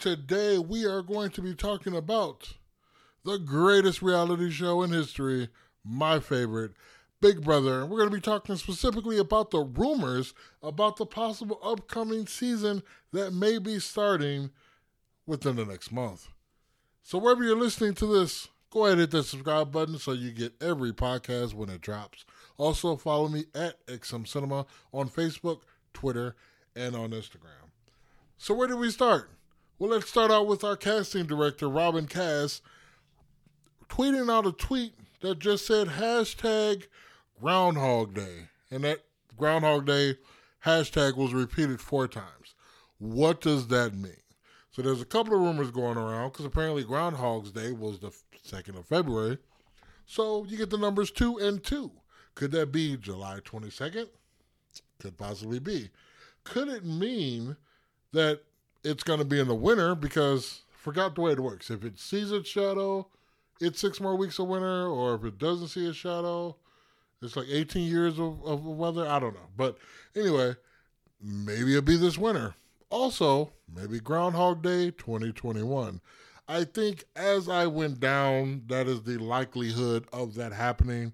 Today we are going to be talking about the greatest reality show in history, my favorite, Big Brother. And we're going to be talking specifically about the rumors about the possible upcoming season that may be starting within the next month. So, wherever you're listening to this, go ahead and hit that subscribe button so you get every podcast when it drops. Also, follow me at XM Cinema on Facebook, Twitter, and on Instagram. So, where do we start? Well, let's start out with our casting director, Robyn Kass, tweeting out a tweet that just said hashtag Groundhog Day. And that Groundhog Day hashtag was repeated four times. What does that mean? So there's a couple of rumors going around because apparently Groundhog's Day was the 2nd of February. So you get the numbers 2 and 2. Could that be July 22nd? Could possibly be. Could it mean that it's going to be in the winter because forgot the way it works. If it sees its shadow, it's six more weeks of winter, or if it doesn't see a shadow, it's like 18 years of, of weather. I don't know. But anyway, maybe it'll be this winter. Also, maybe Groundhog Day 2021. I think as I went down, that is the likelihood of that happening.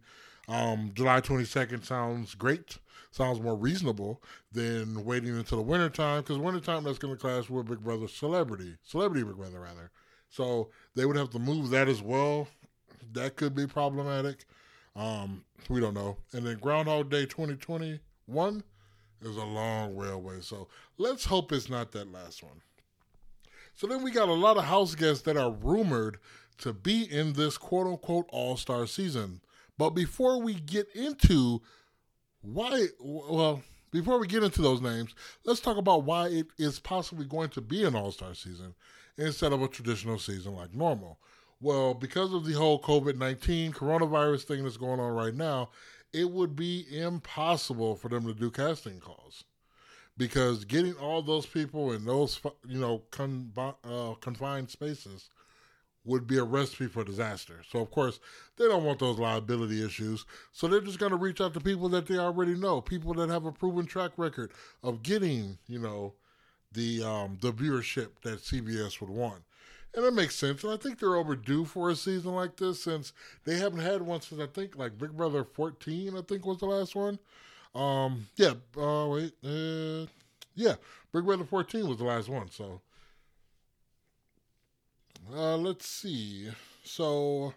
Um, July 22nd sounds great, sounds more reasonable than waiting until the wintertime, because wintertime that's going to clash with Big Brother Celebrity, Celebrity Big Brother, rather. So they would have to move that as well. That could be problematic. Um, we don't know. And then Groundhog Day 2021 is a long way away. So let's hope it's not that last one. So then we got a lot of house guests that are rumored to be in this quote unquote all star season. But before we get into why, well, before we get into those names, let's talk about why it is possibly going to be an all star season instead of a traditional season like normal. Well, because of the whole COVID 19 coronavirus thing that's going on right now, it would be impossible for them to do casting calls because getting all those people in those you know con- uh, confined spaces would be a recipe for disaster. So of course they don't want those liability issues. So they're just going to reach out to people that they already know, people that have a proven track record of getting you know the um, the viewership that CBS would want. And that makes sense. And I think they're overdue for a season like this since they haven't had one since I think like Big Brother 14, I think was the last one. Um, yeah, uh, wait, uh, yeah, Big Brother 14 was the last one. So, uh, let's see. So,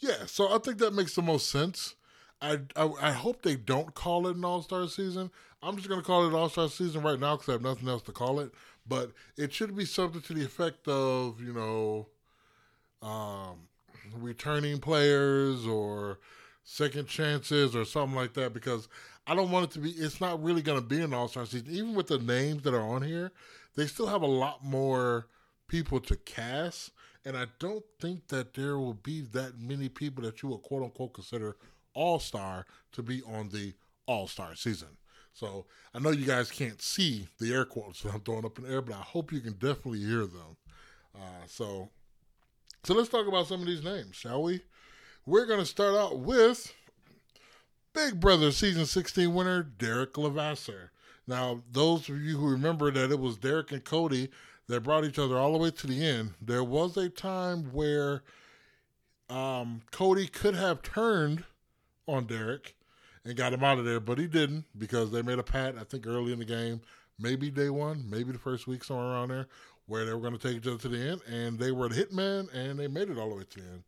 yeah, so I think that makes the most sense. I, I, I hope they don't call it an All Star season. I'm just going to call it All Star season right now because I have nothing else to call it. But it should be something to the effect of, you know, um, returning players or second chances or something like that because I don't want it to be, it's not really going to be an All Star season. Even with the names that are on here, they still have a lot more people to cast. And I don't think that there will be that many people that you would quote unquote consider all star to be on the All Star season. So I know you guys can't see the air quotes that I'm throwing up in the air, but I hope you can definitely hear them. Uh, so, so let's talk about some of these names, shall we? We're to start out with Big Brother season 16 winner Derek Levasseur. Now, those of you who remember that it was Derek and Cody that brought each other all the way to the end, there was a time where um, Cody could have turned on Derek and got him out of there, but he didn't because they made a pat, I think, early in the game, maybe day one, maybe the first week, somewhere around there, where they were going to take each other to the end, and they were the hitman, and they made it all the way to the end.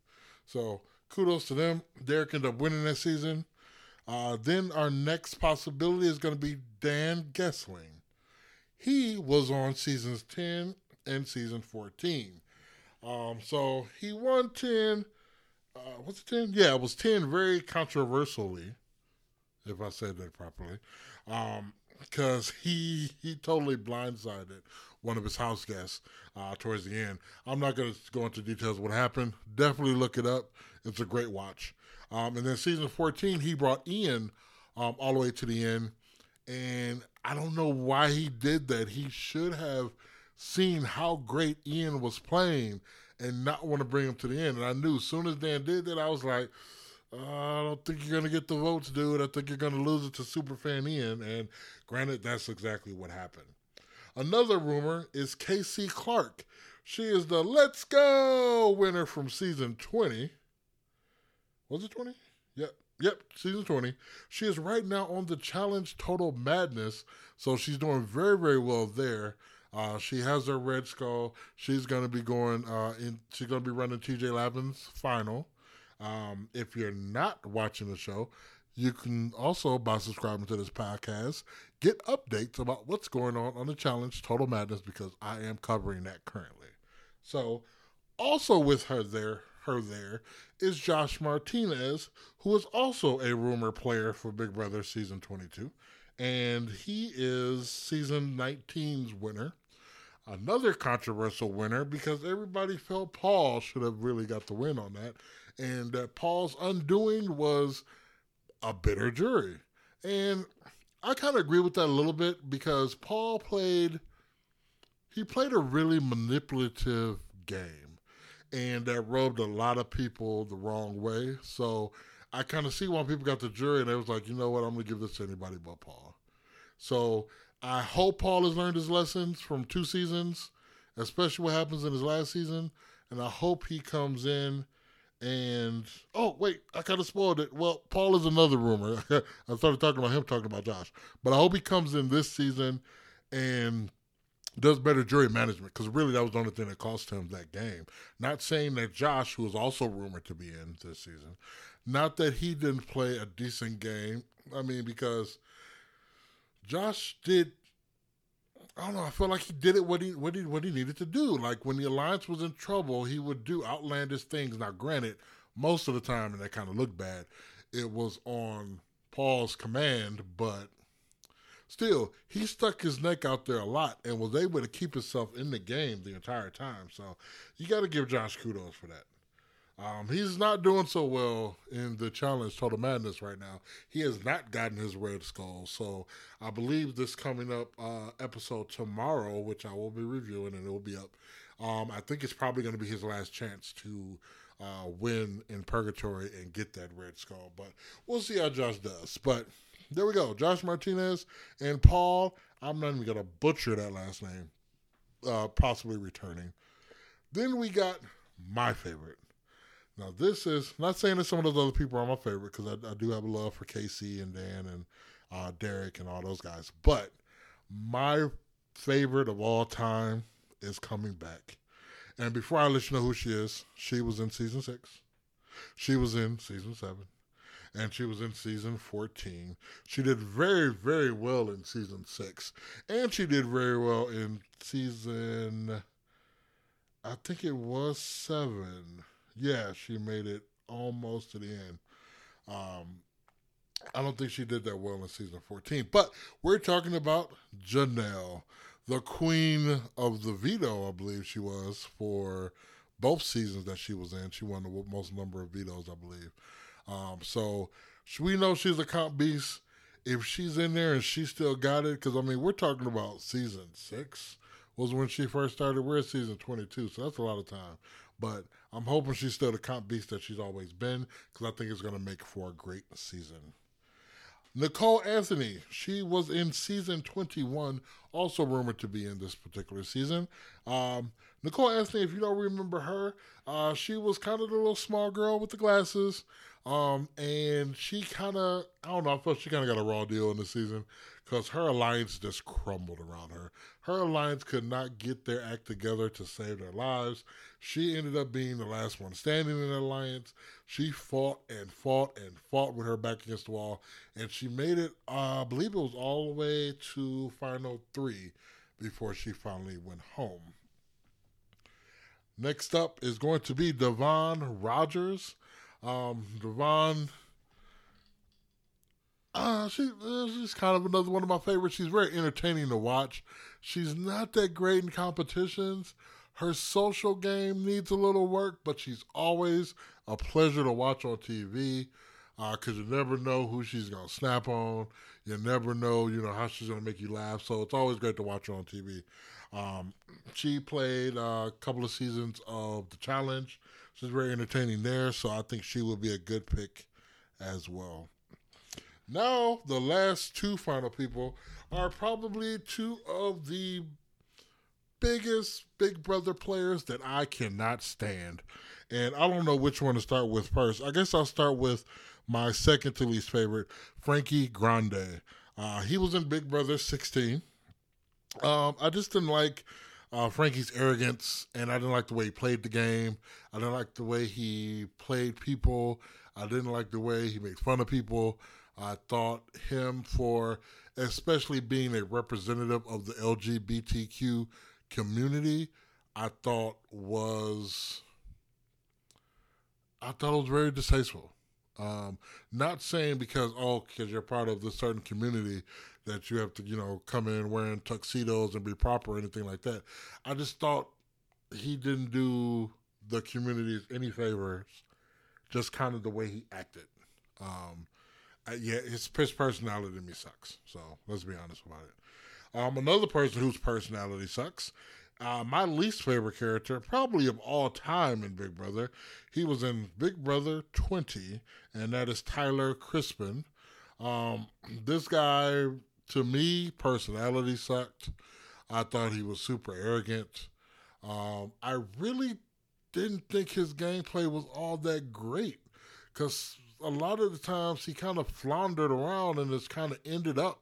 So kudos to them. Derek ended up winning that season. Uh, then our next possibility is going to be Dan Gheesling. He was on seasons 10 and season 14. Um, so he won 10. Uh, what's it 10? Yeah, it was 10 very controversially if I said that properly, because um, he he totally blindsided one of his house guests uh, towards the end. I'm not going to go into details what happened. Definitely look it up. It's a great watch. Um, and then season 14, he brought Ian um, all the way to the end, and I don't know why he did that. He should have seen how great Ian was playing and not want to bring him to the end. And I knew as soon as Dan did that, I was like uh, I don't think you're going to get the votes, dude. I think you're going to lose it to Superfan Ian. And granted, that's exactly what happened. Another rumor is Kaycee Clark. She is the Let's Go winner from season 20. Was it 20? Yep. Season 20. She is right now on the challenge Total Madness, so she's doing very, very well there. Uh, she has her red skull. She's going to be going uh, in. She's going to be running TJ Lavin's final. Um, if you're not watching the show, you can also, by subscribing to this podcast, get updates about what's going on on the challenge Total Madness because I am covering that currently. So, also with her there, her there is Josh Martinez, who is also a rumor player for Big Brother season 22, and he is season 19's winner. Another controversial winner because everybody felt Paul should have really got the win on that, and that Paul's undoing was a bitter jury. And I kind of agree with that a little bit because Paul played he played a really manipulative game and that rubbed a lot of people the wrong way. So I kind of see why people got the jury and they was like, you know what, I'm gonna give this to anybody but Paul. So I hope Paul has learned his lessons from two seasons, especially what happens in his last season, and I hope he comes in and oh wait, I kind of spoiled it. Well, Paul is another rumor. I started talking about him, talking about Josh, but I hope he comes in this season and does better jury management because really that was the only thing that cost him that game. Not saying that Josh, who was also rumored to be in this season, not that he didn't play a decent game. I mean, because Josh did. I don't know. I feel like he did it what he what he what he needed to do. Like when the alliance was in trouble, he would do outlandish things. Now, granted, most of the time, and that kind of looked bad, it was on Paul's command, but still, he stuck his neck out there a lot and was able to keep himself in the game the entire time. So you got to give Josh kudos for that. Um, he's not doing so well in the challenge Total Madness right now. He has not gotten his red skull. So I believe this coming up uh, episode tomorrow, which I will be reviewing and it will be up. Um, I think it's probably going to be his last chance to uh, win in Purgatory and get that red skull. But we'll see how Josh does. But there we go. Josh Martinez and Paul. I'm not even going to butcher that last name. Uh, possibly returning. Then we got my favorite. Now this is not saying that some of those other people are my favorite because I, I, do have a love for Kaycee and Dan and uh, Derek and all those guys, but my favorite of all time is coming back. And before I let you know who she is, she was in season six, she was in season seven, and she was in season 14. She did very, very well in season six, and she did very well in season, I think it was seven yeah, she made it almost to the end. Um, I don't think she did that well in season 14. But we're talking about Janelle, the queen of the veto, I believe she was, for both seasons that she was in. She won the most number of vetoes, I believe. Um, so we know she's a comp beast. If she's in there and she still got it, because I mean, we're talking about season six was when she first started. We're at season 22, so that's a lot of time. But I'm hoping she's still the comp beast that she's always been because I think it's going to make for a great season. Nicole Anthony, she was in season 21, also rumored to be in this particular season. Um, Nicole Anthony, if you don't remember her, uh, she was kind of the little small girl with the glasses. Um, and she kind of, I don't know, I felt she kind of got a raw deal in the season because her alliance just crumbled around her. Her alliance could not get their act together to save their lives. She ended up being the last one standing in the alliance. She fought and fought and fought with her back against the wall, and she made it, uh, I believe it was all the way to final three before she finally went home. Next up is going to be Da'Vonne Rogers. Um, Da'Vonne uh, she, uh, she's kind of another one of my favorites. She's very entertaining to watch. She's not that great in competitions. Her social game needs a little work, but she's always a pleasure to watch on TV because uh, you never know who she's going to snap on. You never know, you know, how she's going to make you laugh. So it's always great to watch her on TV. Um, she played a couple of seasons of The Challenge. She's very entertaining there, so I think she will be a good pick as well. Now, the last two final people are probably two of the biggest Big Brother players that I cannot stand. And I don't know which one to start with first. I guess I'll start with my second to least favorite, Frankie Grande. Uh, he was in Big Brother 16. Um, I just didn't like uh, Frankie's arrogance, and I didn't like the way he played the game. I didn't like the way he played people. I didn't like the way he made fun of people. I thought him for, especially being a representative of the LGBTQ community, I thought was, I thought it was very distasteful. Um, not saying because oh, because you're part of this certain community that you have to, you know, come in wearing tuxedos and be proper or anything like that. I just thought he didn't do the communities any favors, just kind of the way he acted. Um, I, yeah, his, his personality to me sucks. So let's be honest about it. Um, another person whose personality sucks uh, my least favorite character, probably of all time in Big Brother. He was in Big Brother 20, and that is Tyler Crispen. Um, this guy, to me, personality sucked. I thought he was super arrogant. Um, I really didn't think his gameplay was all that great because a lot of the times he kind of floundered around and it's kind of ended up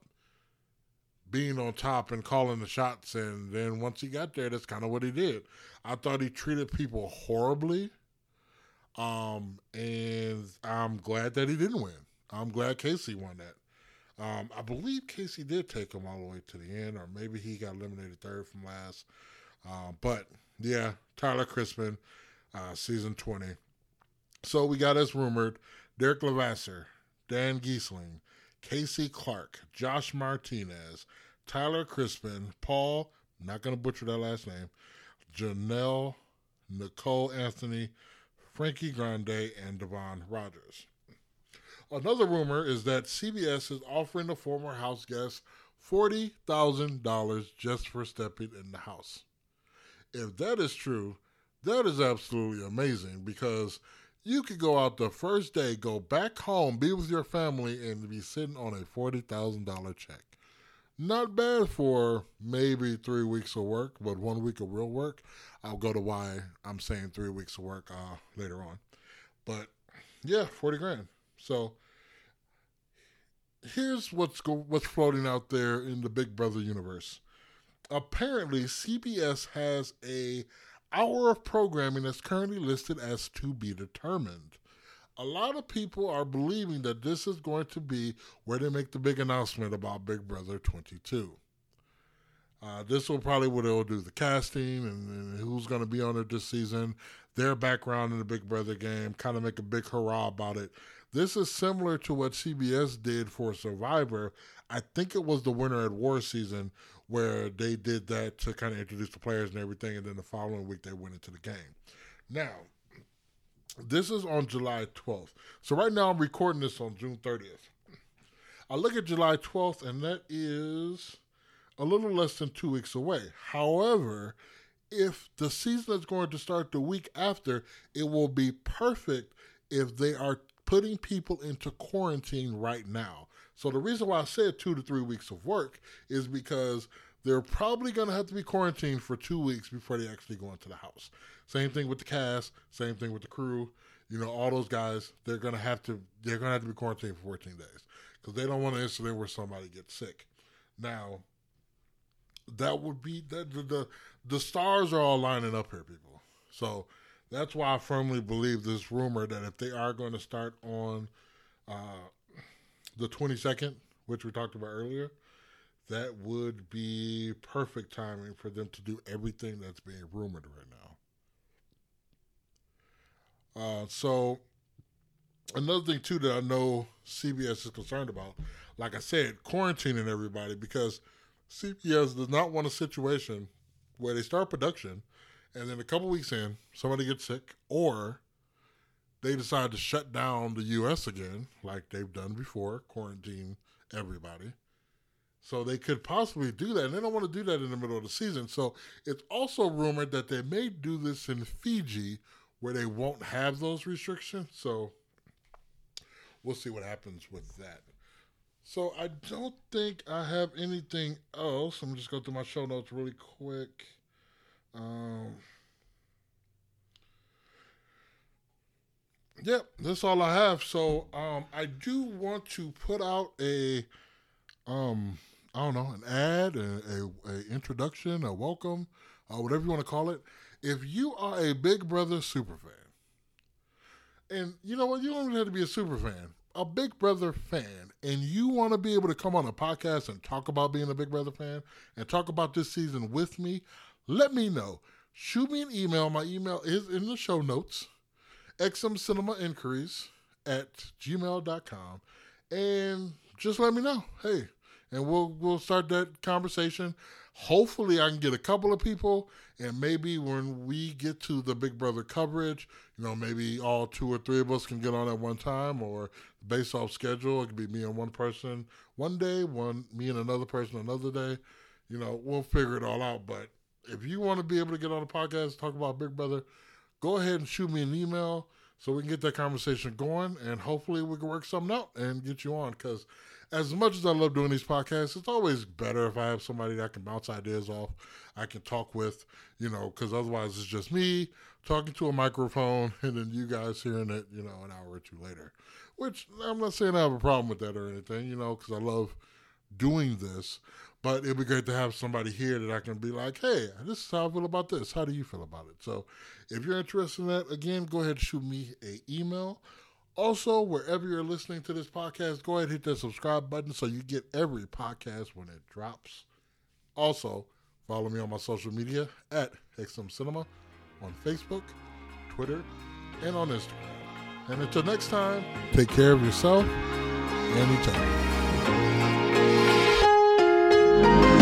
being on top and calling the shots. And then once he got there, that's kind of what he did. I thought he treated people horribly. Um, and I'm glad that he didn't win. I'm glad Kaycee won that. Um, I believe Kaycee did take him all the way to the end, or maybe he got eliminated third from last. Uh, but yeah, Tyler Crispen, uh, season 20. So we got as rumored Derek Levasseur, Dan Gheesling, Kaycee Clark, Josh Martinez, Tyler Crispen, Paul, not going to butcher that last name, Janelle, Nicole Anthony, Frankie Grande, and Da'Vonne Rogers. Another rumor is that CBS is offering the former house guest $40,000 just for stepping in the house. If that is true, that is absolutely amazing because you could go out the first day, go back home, be with your family, and be sitting on a $40,000 check. Not bad for maybe three weeks of work, but one week of real work. I'll go to why I'm saying three weeks of work uh, later on. But yeah, 40 grand. So here's what's go- what's floating out there in the Big Brother universe. Apparently, CBS has a hour of programming that's currently listed as to be determined. A lot of people are believing that this is going to be where they make the big announcement about Big Brother 22. Uh, this will probably what they'll do the casting and, and who's going to be on it this season, their background in the Big Brother game, kind of make a big hurrah about it. This is similar to what CBS did for Survivor. I think it was the Winners at War season where they did that to kind of introduce the players and everything, and then the following week they went into the game. Now, this is on July 12th. So right now I'm recording this on June 30th. I look at July 12th, and that is a little less than two weeks away. However, if the season is going to start the week after, it will be perfect if they are putting people into quarantine right now. So the reason why I said two to three weeks of work is because they're probably going to have to be quarantined for two weeks before they actually go into the house. Same thing with the cast. Same thing with the crew. You know, all those guys. They're going to have to. They're going to have to be quarantined for 14 days because they don't want an incident where somebody gets sick. Now, that would be that the, the the stars are all lining up here, people. So that's why I firmly believe this rumor that if they are going to start on uh, the 22nd, which we talked about earlier, that would be perfect timing for them to do everything that's being rumored right now. Uh, so, another thing, too, that I know CBS is concerned about, like I said, quarantining everybody because CBS does not want a situation where they start production and then a couple weeks in, somebody gets sick or they decide to shut down the U.S. again, like they've done before, quarantine everybody. So they could possibly do that, and they don't want to do that in the middle of the season. So it's also rumored that they may do this in Fiji, where they won't have those restrictions. So we'll see what happens with that. So I don't think I have anything else. I'm just going through my show notes really quick. Um, yep, that's all I have. So um, I do want to put out a um, I don't know, an ad, a, a, a introduction, a welcome, uh, whatever you want to call it. If you are a Big Brother super fan, and you know what, you don't even have to be a super fan, a Big Brother fan, and you want to be able to come on a podcast and talk about being a Big Brother fan and talk about this season with me, let me know. Shoot me an email. My email is in the show notes. XM Cinema Inquiries at gmail.com. And just let me know. Hey, and we'll we'll start that conversation. Hopefully, I can get a couple of people, and maybe when we get to the Big Brother coverage, you know, maybe all two or three of us can get on at one time, or based off schedule, it could be me and one person one day, one me and another person another day. You know, we'll figure it all out. But if you want to be able to get on the podcast, talk about Big Brother, go ahead and shoot me an email so we can get that conversation going, and hopefully we can work something out and get you on because as much as I love doing these podcasts, it's always better if I have somebody that I can bounce ideas off, I can talk with, you know, because otherwise it's just me talking to a microphone and then you guys hearing it, you know, an hour or two later. Which I'm not saying I have a problem with that or anything, you know, because I love doing this. But it'd be great to have somebody here that I can be like, hey, this is how I feel about this. How do you feel about it? So if you're interested in that, again, go ahead and shoot me a email also, wherever you're listening to this podcast, go ahead and hit that subscribe button so you get every podcast when it drops. Also, follow me on my social media at XM Cinema on Facebook, Twitter, and on Instagram. And until next time, take care of yourself and each other thank you